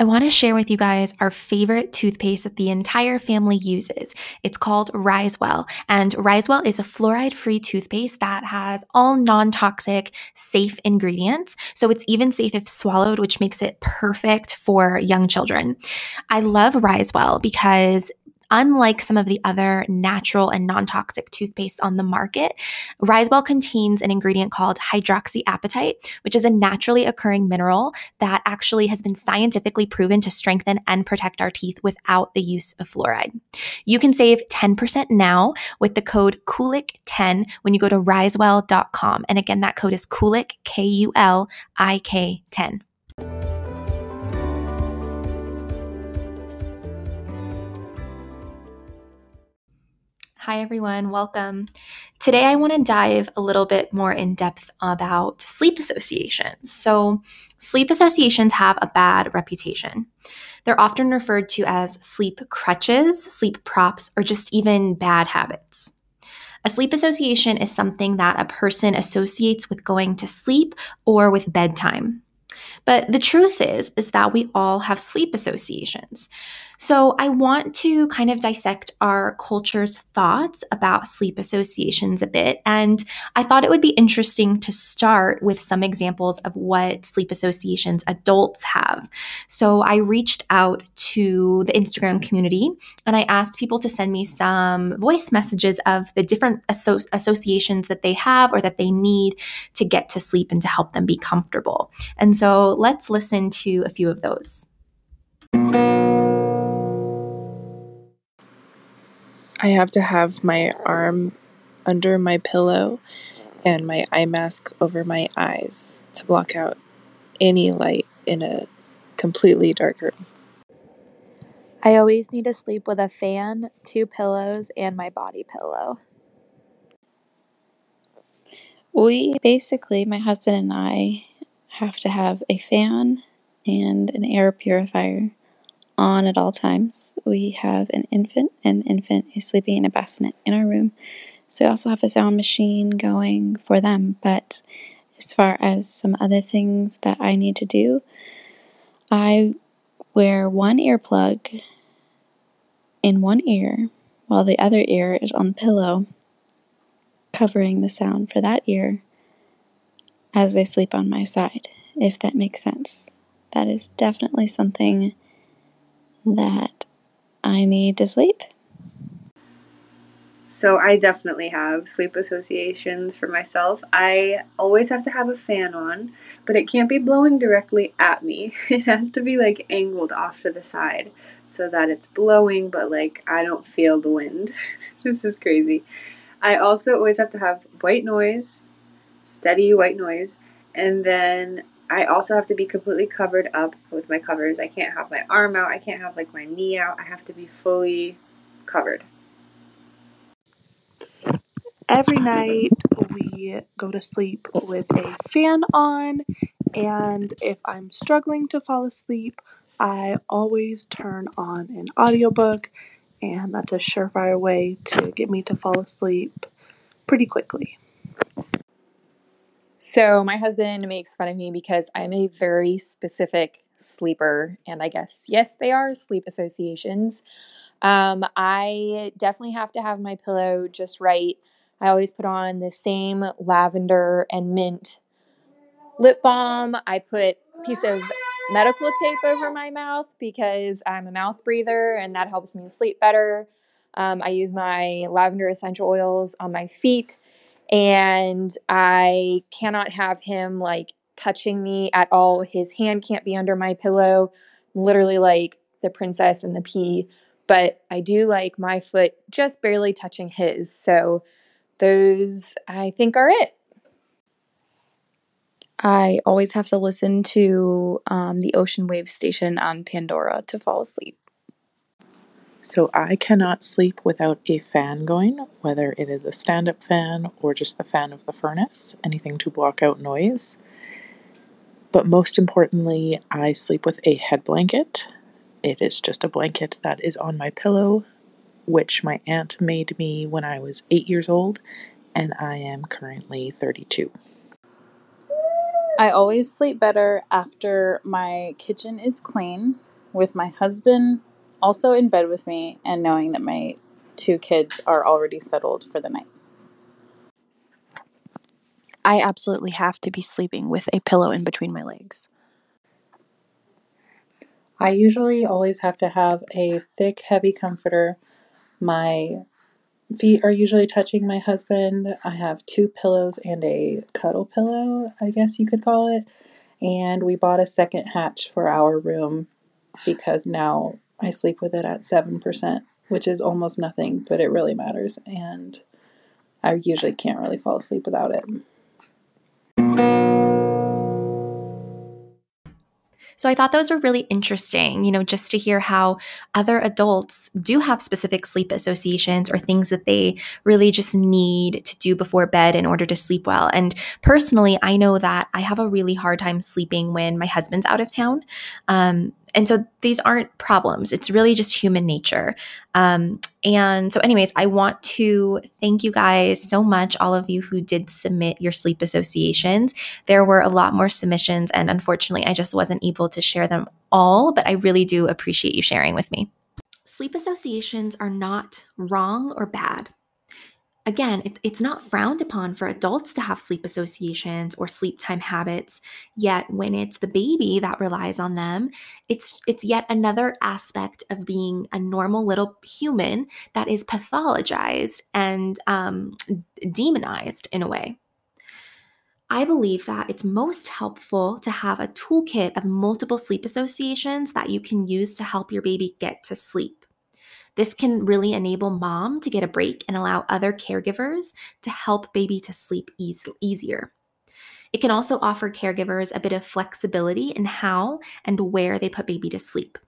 I want to share with you guys our favorite toothpaste that the entire family uses. It's called Risewell, and Risewell is a fluoride free toothpaste that has all non toxic, safe ingredients. So it's even safe if swallowed, which makes it perfect for young children. I love Risewell because Unlike some of the other natural and non toxic toothpastes on the market, Risewell contains an ingredient called hydroxyapatite, which is a naturally occurring mineral that actually has been scientifically proven to strengthen and protect our teeth without the use of fluoride. You can save 10% now with the code KULIK10 when you go to risewell.com. And again, that code is KULIK, K U L I K 10. Hi, everyone. Welcome. Today, I want to dive a little bit more in depth about sleep associations. So, sleep associations have a bad reputation. They're often referred to as sleep crutches, sleep props, or just even bad habits. A sleep association is something that a person associates with going to sleep or with bedtime. But the truth is is that we all have sleep associations. So, I want to kind of dissect our culture's thoughts about sleep associations a bit. And I thought it would be interesting to start with some examples of what sleep associations adults have. So, I reached out to the Instagram community and I asked people to send me some voice messages of the different asso- associations that they have or that they need to get to sleep and to help them be comfortable. And so, let's listen to a few of those. I have to have my arm under my pillow and my eye mask over my eyes to block out any light in a completely dark room. I always need to sleep with a fan, two pillows, and my body pillow. We basically, my husband and I, have to have a fan and an air purifier on at all times. We have an infant, and the infant is sleeping in a bassinet in our room. So we also have a sound machine going for them. But as far as some other things that I need to do, I wear one earplug in one ear while the other ear is on the pillow, covering the sound for that ear as they sleep on my side, if that makes sense. That is definitely something that I need to sleep. So I definitely have sleep associations for myself. I always have to have a fan on, but it can't be blowing directly at me. It has to be like angled off to the side so that it's blowing, but like I don't feel the wind. this is crazy. I also always have to have white noise, steady white noise, and then I also have to be completely covered up with my covers. I can't have my arm out. I can't have like my knee out. I have to be fully covered. Every night we go to sleep with a fan on, and if I'm struggling to fall asleep, I always turn on an audiobook, and that's a surefire way to get me to fall asleep pretty quickly. So, my husband makes fun of me because I'm a very specific sleeper, and I guess, yes, they are sleep associations. Um, I definitely have to have my pillow just right. I always put on the same lavender and mint lip balm. I put a piece of medical tape over my mouth because I'm a mouth breather and that helps me sleep better. Um, I use my lavender essential oils on my feet and I cannot have him like touching me at all. His hand can't be under my pillow, literally like the princess and the pea. But I do like my foot just barely touching his. So those I think are it. I always have to listen to um, the Ocean Wave station on Pandora to fall asleep. So I cannot sleep without a fan going, whether it is a stand up fan or just the fan of the furnace, anything to block out noise. But most importantly, I sleep with a head blanket. It is just a blanket that is on my pillow, which my aunt made me when I was eight years old, and I am currently 32. I always sleep better after my kitchen is clean, with my husband also in bed with me, and knowing that my two kids are already settled for the night. I absolutely have to be sleeping with a pillow in between my legs. I usually always have to have a thick, heavy comforter. My feet are usually touching my husband. I have two pillows and a cuddle pillow, I guess you could call it. And we bought a second hatch for our room because now I sleep with it at 7%, which is almost nothing, but it really matters. And I usually can't really fall asleep without it. So I thought those were really interesting, you know, just to hear how other adults do have specific sleep associations or things that they really just need to do before bed in order to sleep well. And personally, I know that I have a really hard time sleeping when my husband's out of town. Um, and so these aren't problems. It's really just human nature. Um, and so, anyways, I want to thank you guys so much, all of you who did submit your sleep associations. There were a lot more submissions, and unfortunately, I just wasn't able to share them all, but I really do appreciate you sharing with me. Sleep associations are not wrong or bad again, it, it's not frowned upon for adults to have sleep associations or sleep time habits. Yet, when it's the baby that relies on them, it's it's yet another aspect of being a normal little human that is pathologized and um, demonized in a way. I believe that it's most helpful to have a toolkit of multiple sleep associations that you can use to help your baby get to sleep. This can really enable mom to get a break and allow other caregivers to help baby to sleep easier. It can also offer caregivers a bit of flexibility in how and where they put baby to sleep.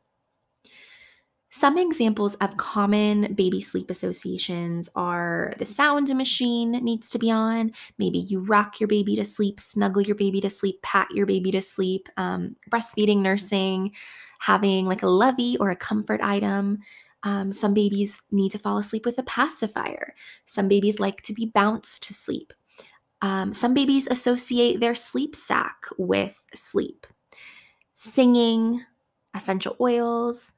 Some examples of common baby sleep associations are the sound machine needs to be on. Maybe you rock your baby to sleep, snuggle your baby to sleep, pat your baby to sleep, um, breastfeeding, nursing, having like a lovey or a comfort item, um, some babies need to fall asleep with a pacifier. Some babies like to be bounced to sleep. Um, some babies associate their sleep sack with sleep. Singing, essential oils,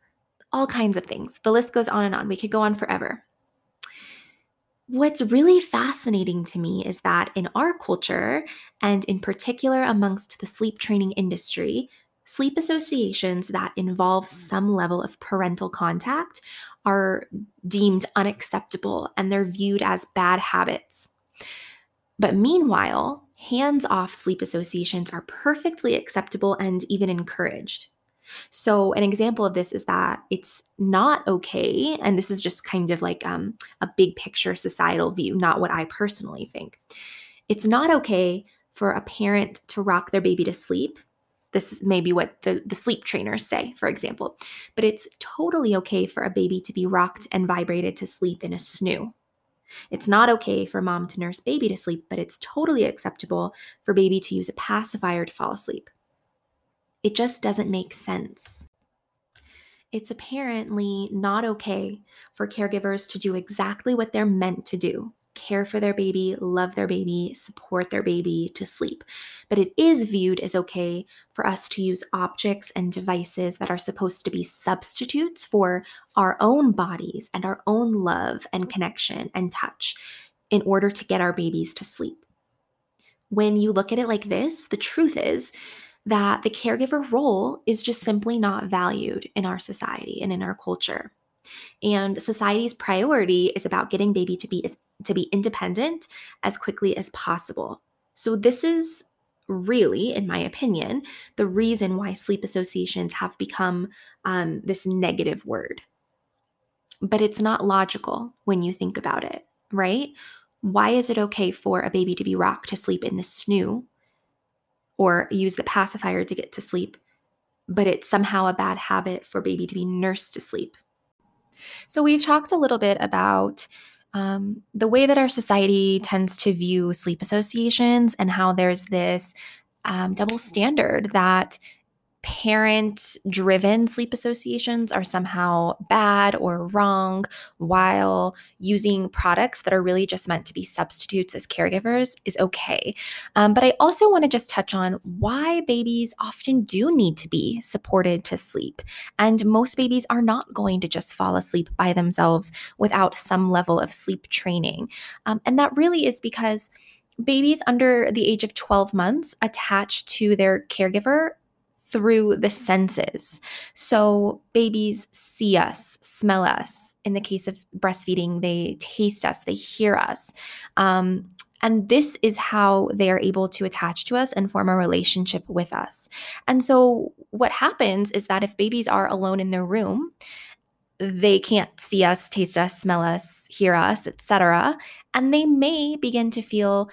all kinds of things. The list goes on and on. We could go on forever. What's really fascinating to me is that in our culture, and in particular amongst the sleep training industry, Sleep associations that involve some level of parental contact are deemed unacceptable and they're viewed as bad habits. But meanwhile, hands off sleep associations are perfectly acceptable and even encouraged. So, an example of this is that it's not okay, and this is just kind of like um, a big picture societal view, not what I personally think. It's not okay for a parent to rock their baby to sleep this is maybe what the, the sleep trainers say, for example. But it's totally okay for a baby to be rocked and vibrated to sleep in a snoo. It's not okay for mom to nurse baby to sleep, but it's totally acceptable for baby to use a pacifier to fall asleep. It just doesn't make sense. It's apparently not okay for caregivers to do exactly what they're meant to do care for their baby, love their baby, support their baby to sleep. But it is viewed as okay for us to use objects and devices that are supposed to be substitutes for our own bodies and our own love and connection and touch in order to get our babies to sleep. When you look at it like this, the truth is that the caregiver role is just simply not valued in our society and in our culture. And society's priority is about getting baby to be to be independent as quickly as possible. So this is really, in my opinion, the reason why sleep associations have become um, this negative word. But it's not logical when you think about it, right? Why is it okay for a baby to be rocked to sleep in the snoo or use the pacifier to get to sleep, but it's somehow a bad habit for baby to be nursed to sleep? So, we've talked a little bit about um, the way that our society tends to view sleep associations and how there's this um, double standard that parent driven sleep associations are somehow bad or wrong, while using products that are really just meant to be substitutes as caregivers is okay. Um, but I also want to just touch on why babies often do need to be supported to sleep. And most babies are not going to just fall asleep by themselves without some level of sleep training. Um, and that really is because babies under the age of 12 months attach to their caregiver through the senses. So babies see us, smell us. In the case of breastfeeding, they taste us, they hear us. Um, and this is how they are able to attach to us and form a relationship with us. And so, what happens is that if babies are alone in their room, they can't see us, taste us, smell us, hear us, etc. And they may begin to feel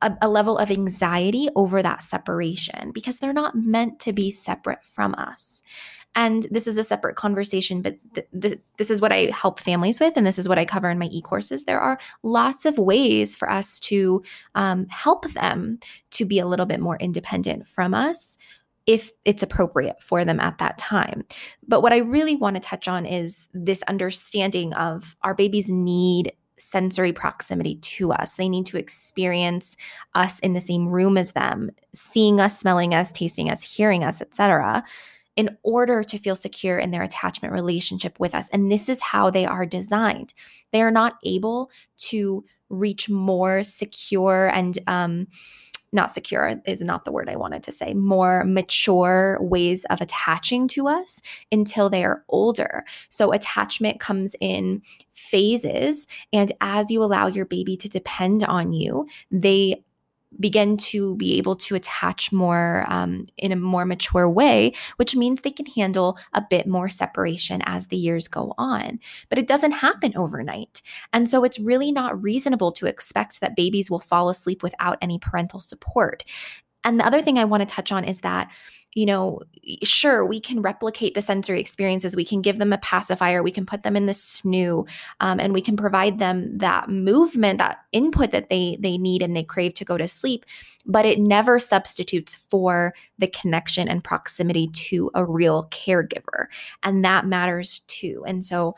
a, a, level of anxiety over that separation because they're not meant to be separate from us. And this is a separate conversation, but th- th- this is what I help families with, and this is what I cover in my e courses. There are lots of ways for us to um, help them to be a little bit more independent from us if it's appropriate for them at that time. But what I really want to touch on is this understanding of our babies need sensory proximity to us. They need to experience us in the same room as them, seeing us, smelling us, tasting us, hearing us, etc., in order to feel secure in their attachment relationship with us. And this is how they are designed. They are not able to reach more secure and um, not secure is not the word I wanted to say, more mature ways of attaching to us until they are older. So attachment comes in phases. And as you allow your baby to depend on you, they begin to be able to attach more um, in a more mature way, which means they can handle a bit more separation as the years go on. But it doesn't happen overnight. And so it's really not reasonable to expect that babies will fall asleep without any parental support. And the other thing I want to touch on is that you know, sure, we can replicate the sensory experiences. We can give them a pacifier. We can put them in the snoo, um, and we can provide them that movement, that input that they they need and they crave to go to sleep. But it never substitutes for the connection and proximity to a real caregiver, and that matters too. And so,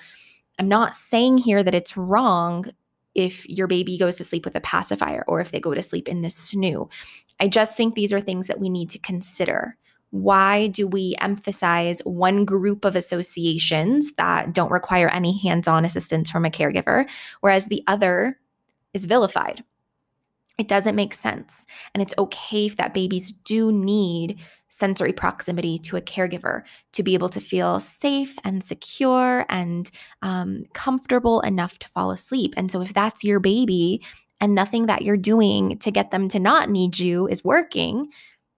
I'm not saying here that it's wrong if your baby goes to sleep with a pacifier or if they go to sleep in the snoo. I just think these are things that we need to consider why do we emphasize one group of associations that don't require any hands on assistance from a caregiver, whereas the other is vilified? It doesn't make sense. And it's okay that babies do need sensory proximity to a caregiver to be able to feel safe and secure and um, comfortable enough to fall asleep. And so, if that's your baby and nothing that you're doing to get them to not need you is working,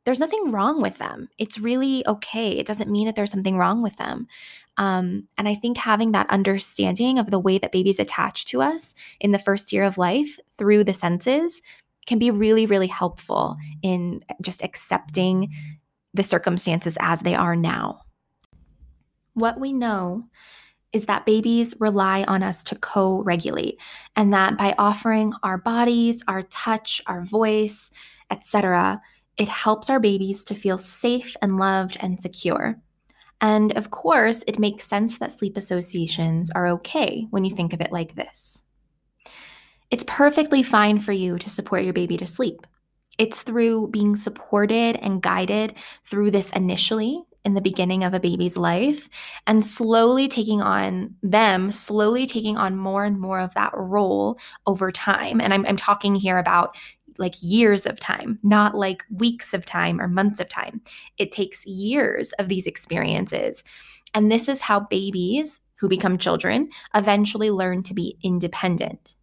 there's nothing wrong with them. It's really okay. It doesn't mean that there's something wrong with them. Um, and I think having that understanding of the way that babies attach to us in the first year of life through the senses can be really, really helpful in just accepting the circumstances as they are now. What we know is that babies rely on us to co regulate, and that by offering our bodies, our touch, our voice, etc., it helps our babies to feel safe and loved and secure. And of course, it makes sense that sleep associations are okay when you think of it like this. It's perfectly fine for you to support your baby to sleep. It's through being supported and guided through this initially in the beginning of a baby's life and slowly taking on them, slowly taking on more and more of that role over time. And I'm, I'm talking here about like years of time, not like weeks of time or months of time. It takes years of these experiences. And this is how babies who become children eventually learn to be independent.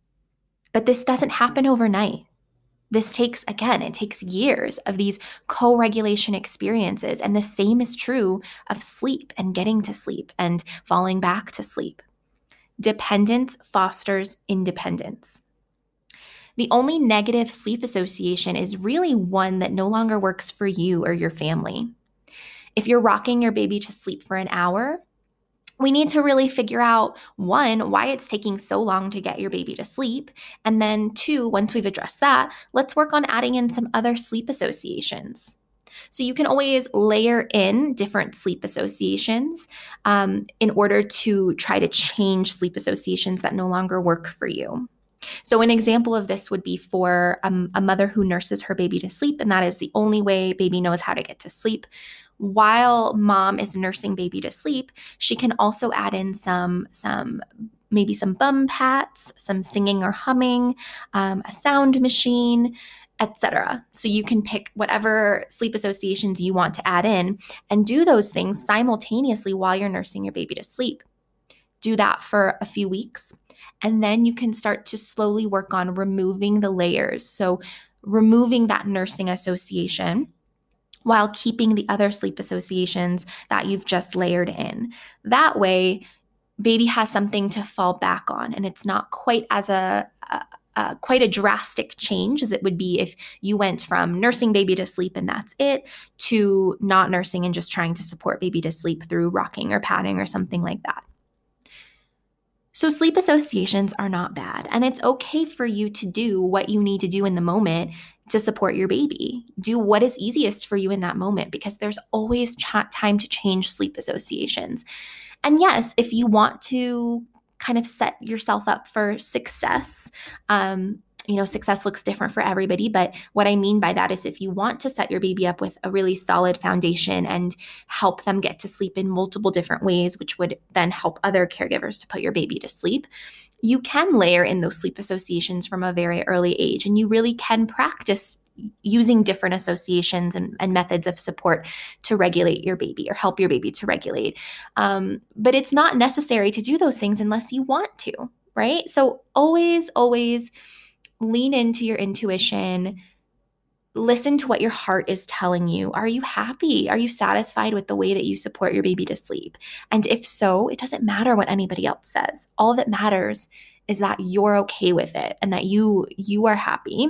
But this doesn't happen overnight. This takes, again, it takes years of these co regulation experiences. And the same is true of sleep and getting to sleep and falling back to sleep. Dependence fosters independence. The only negative sleep association is really one that no longer works for you or your family. If you're rocking your baby to sleep for an hour, we need to really figure out one, why it's taking so long to get your baby to sleep. And then two, once we've addressed that, let's work on adding in some other sleep associations. So you can always layer in different sleep associations um, in order to try to change sleep associations that no longer work for you. So, an example of this would be for um, a mother who nurses her baby to sleep, and that is the only way baby knows how to get to sleep while mom is nursing baby to sleep, she can also add in some some maybe some bum pats, some singing or humming, um, a sound machine, etc. So you can pick whatever sleep associations you want to add in and do those things simultaneously while you're nursing your baby to sleep. Do that for a few weeks, and then you can start to slowly work on removing the layers. So removing that nursing association while keeping the other sleep associations that you've just layered in. That way, baby has something to fall back on, and it's not quite as a, a quite a drastic change as it would be if you went from nursing baby to sleep and that's it to not nursing and just trying to support baby to sleep through rocking or padding or something like that. So, sleep associations are not bad, and it's okay for you to do what you need to do in the moment to support your baby. Do what is easiest for you in that moment because there's always ch- time to change sleep associations. And yes, if you want to kind of set yourself up for success, um, you know, success looks different for everybody. But what I mean by that is if you want to set your baby up with a really solid foundation and help them get to sleep in multiple different ways, which would then help other caregivers to put your baby to sleep, you can layer in those sleep associations from a very early age. And you really can practice using different associations and, and, methods of support to regulate your baby or help your baby to regulate. Um, but it's not necessary to do those things unless you want to, right? So always, always lean into your intuition. Listen to what your heart is telling you. Are you happy? Are you satisfied with the way that you support your baby to sleep? And if so, it doesn't matter what anybody else says. All that matters is that you're okay with it and that you you are happy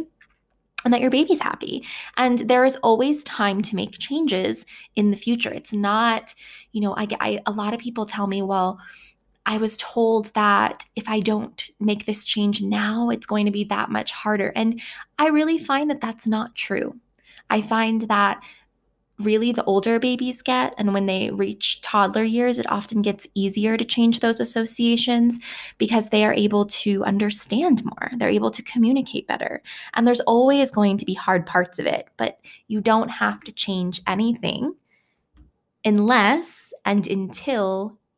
and that your baby's happy. And there is always time to make changes in the future. It's not, you know, I, I a lot of people tell me, well, I was told that if I don't make this change now, it's going to be that much harder. And I really find that that's not true. I find that really the older babies get and when they reach toddler years it often gets easier to change those associations because they are able to understand more they're able to communicate better and there's always going to be hard parts of it but you don't have to change anything unless and until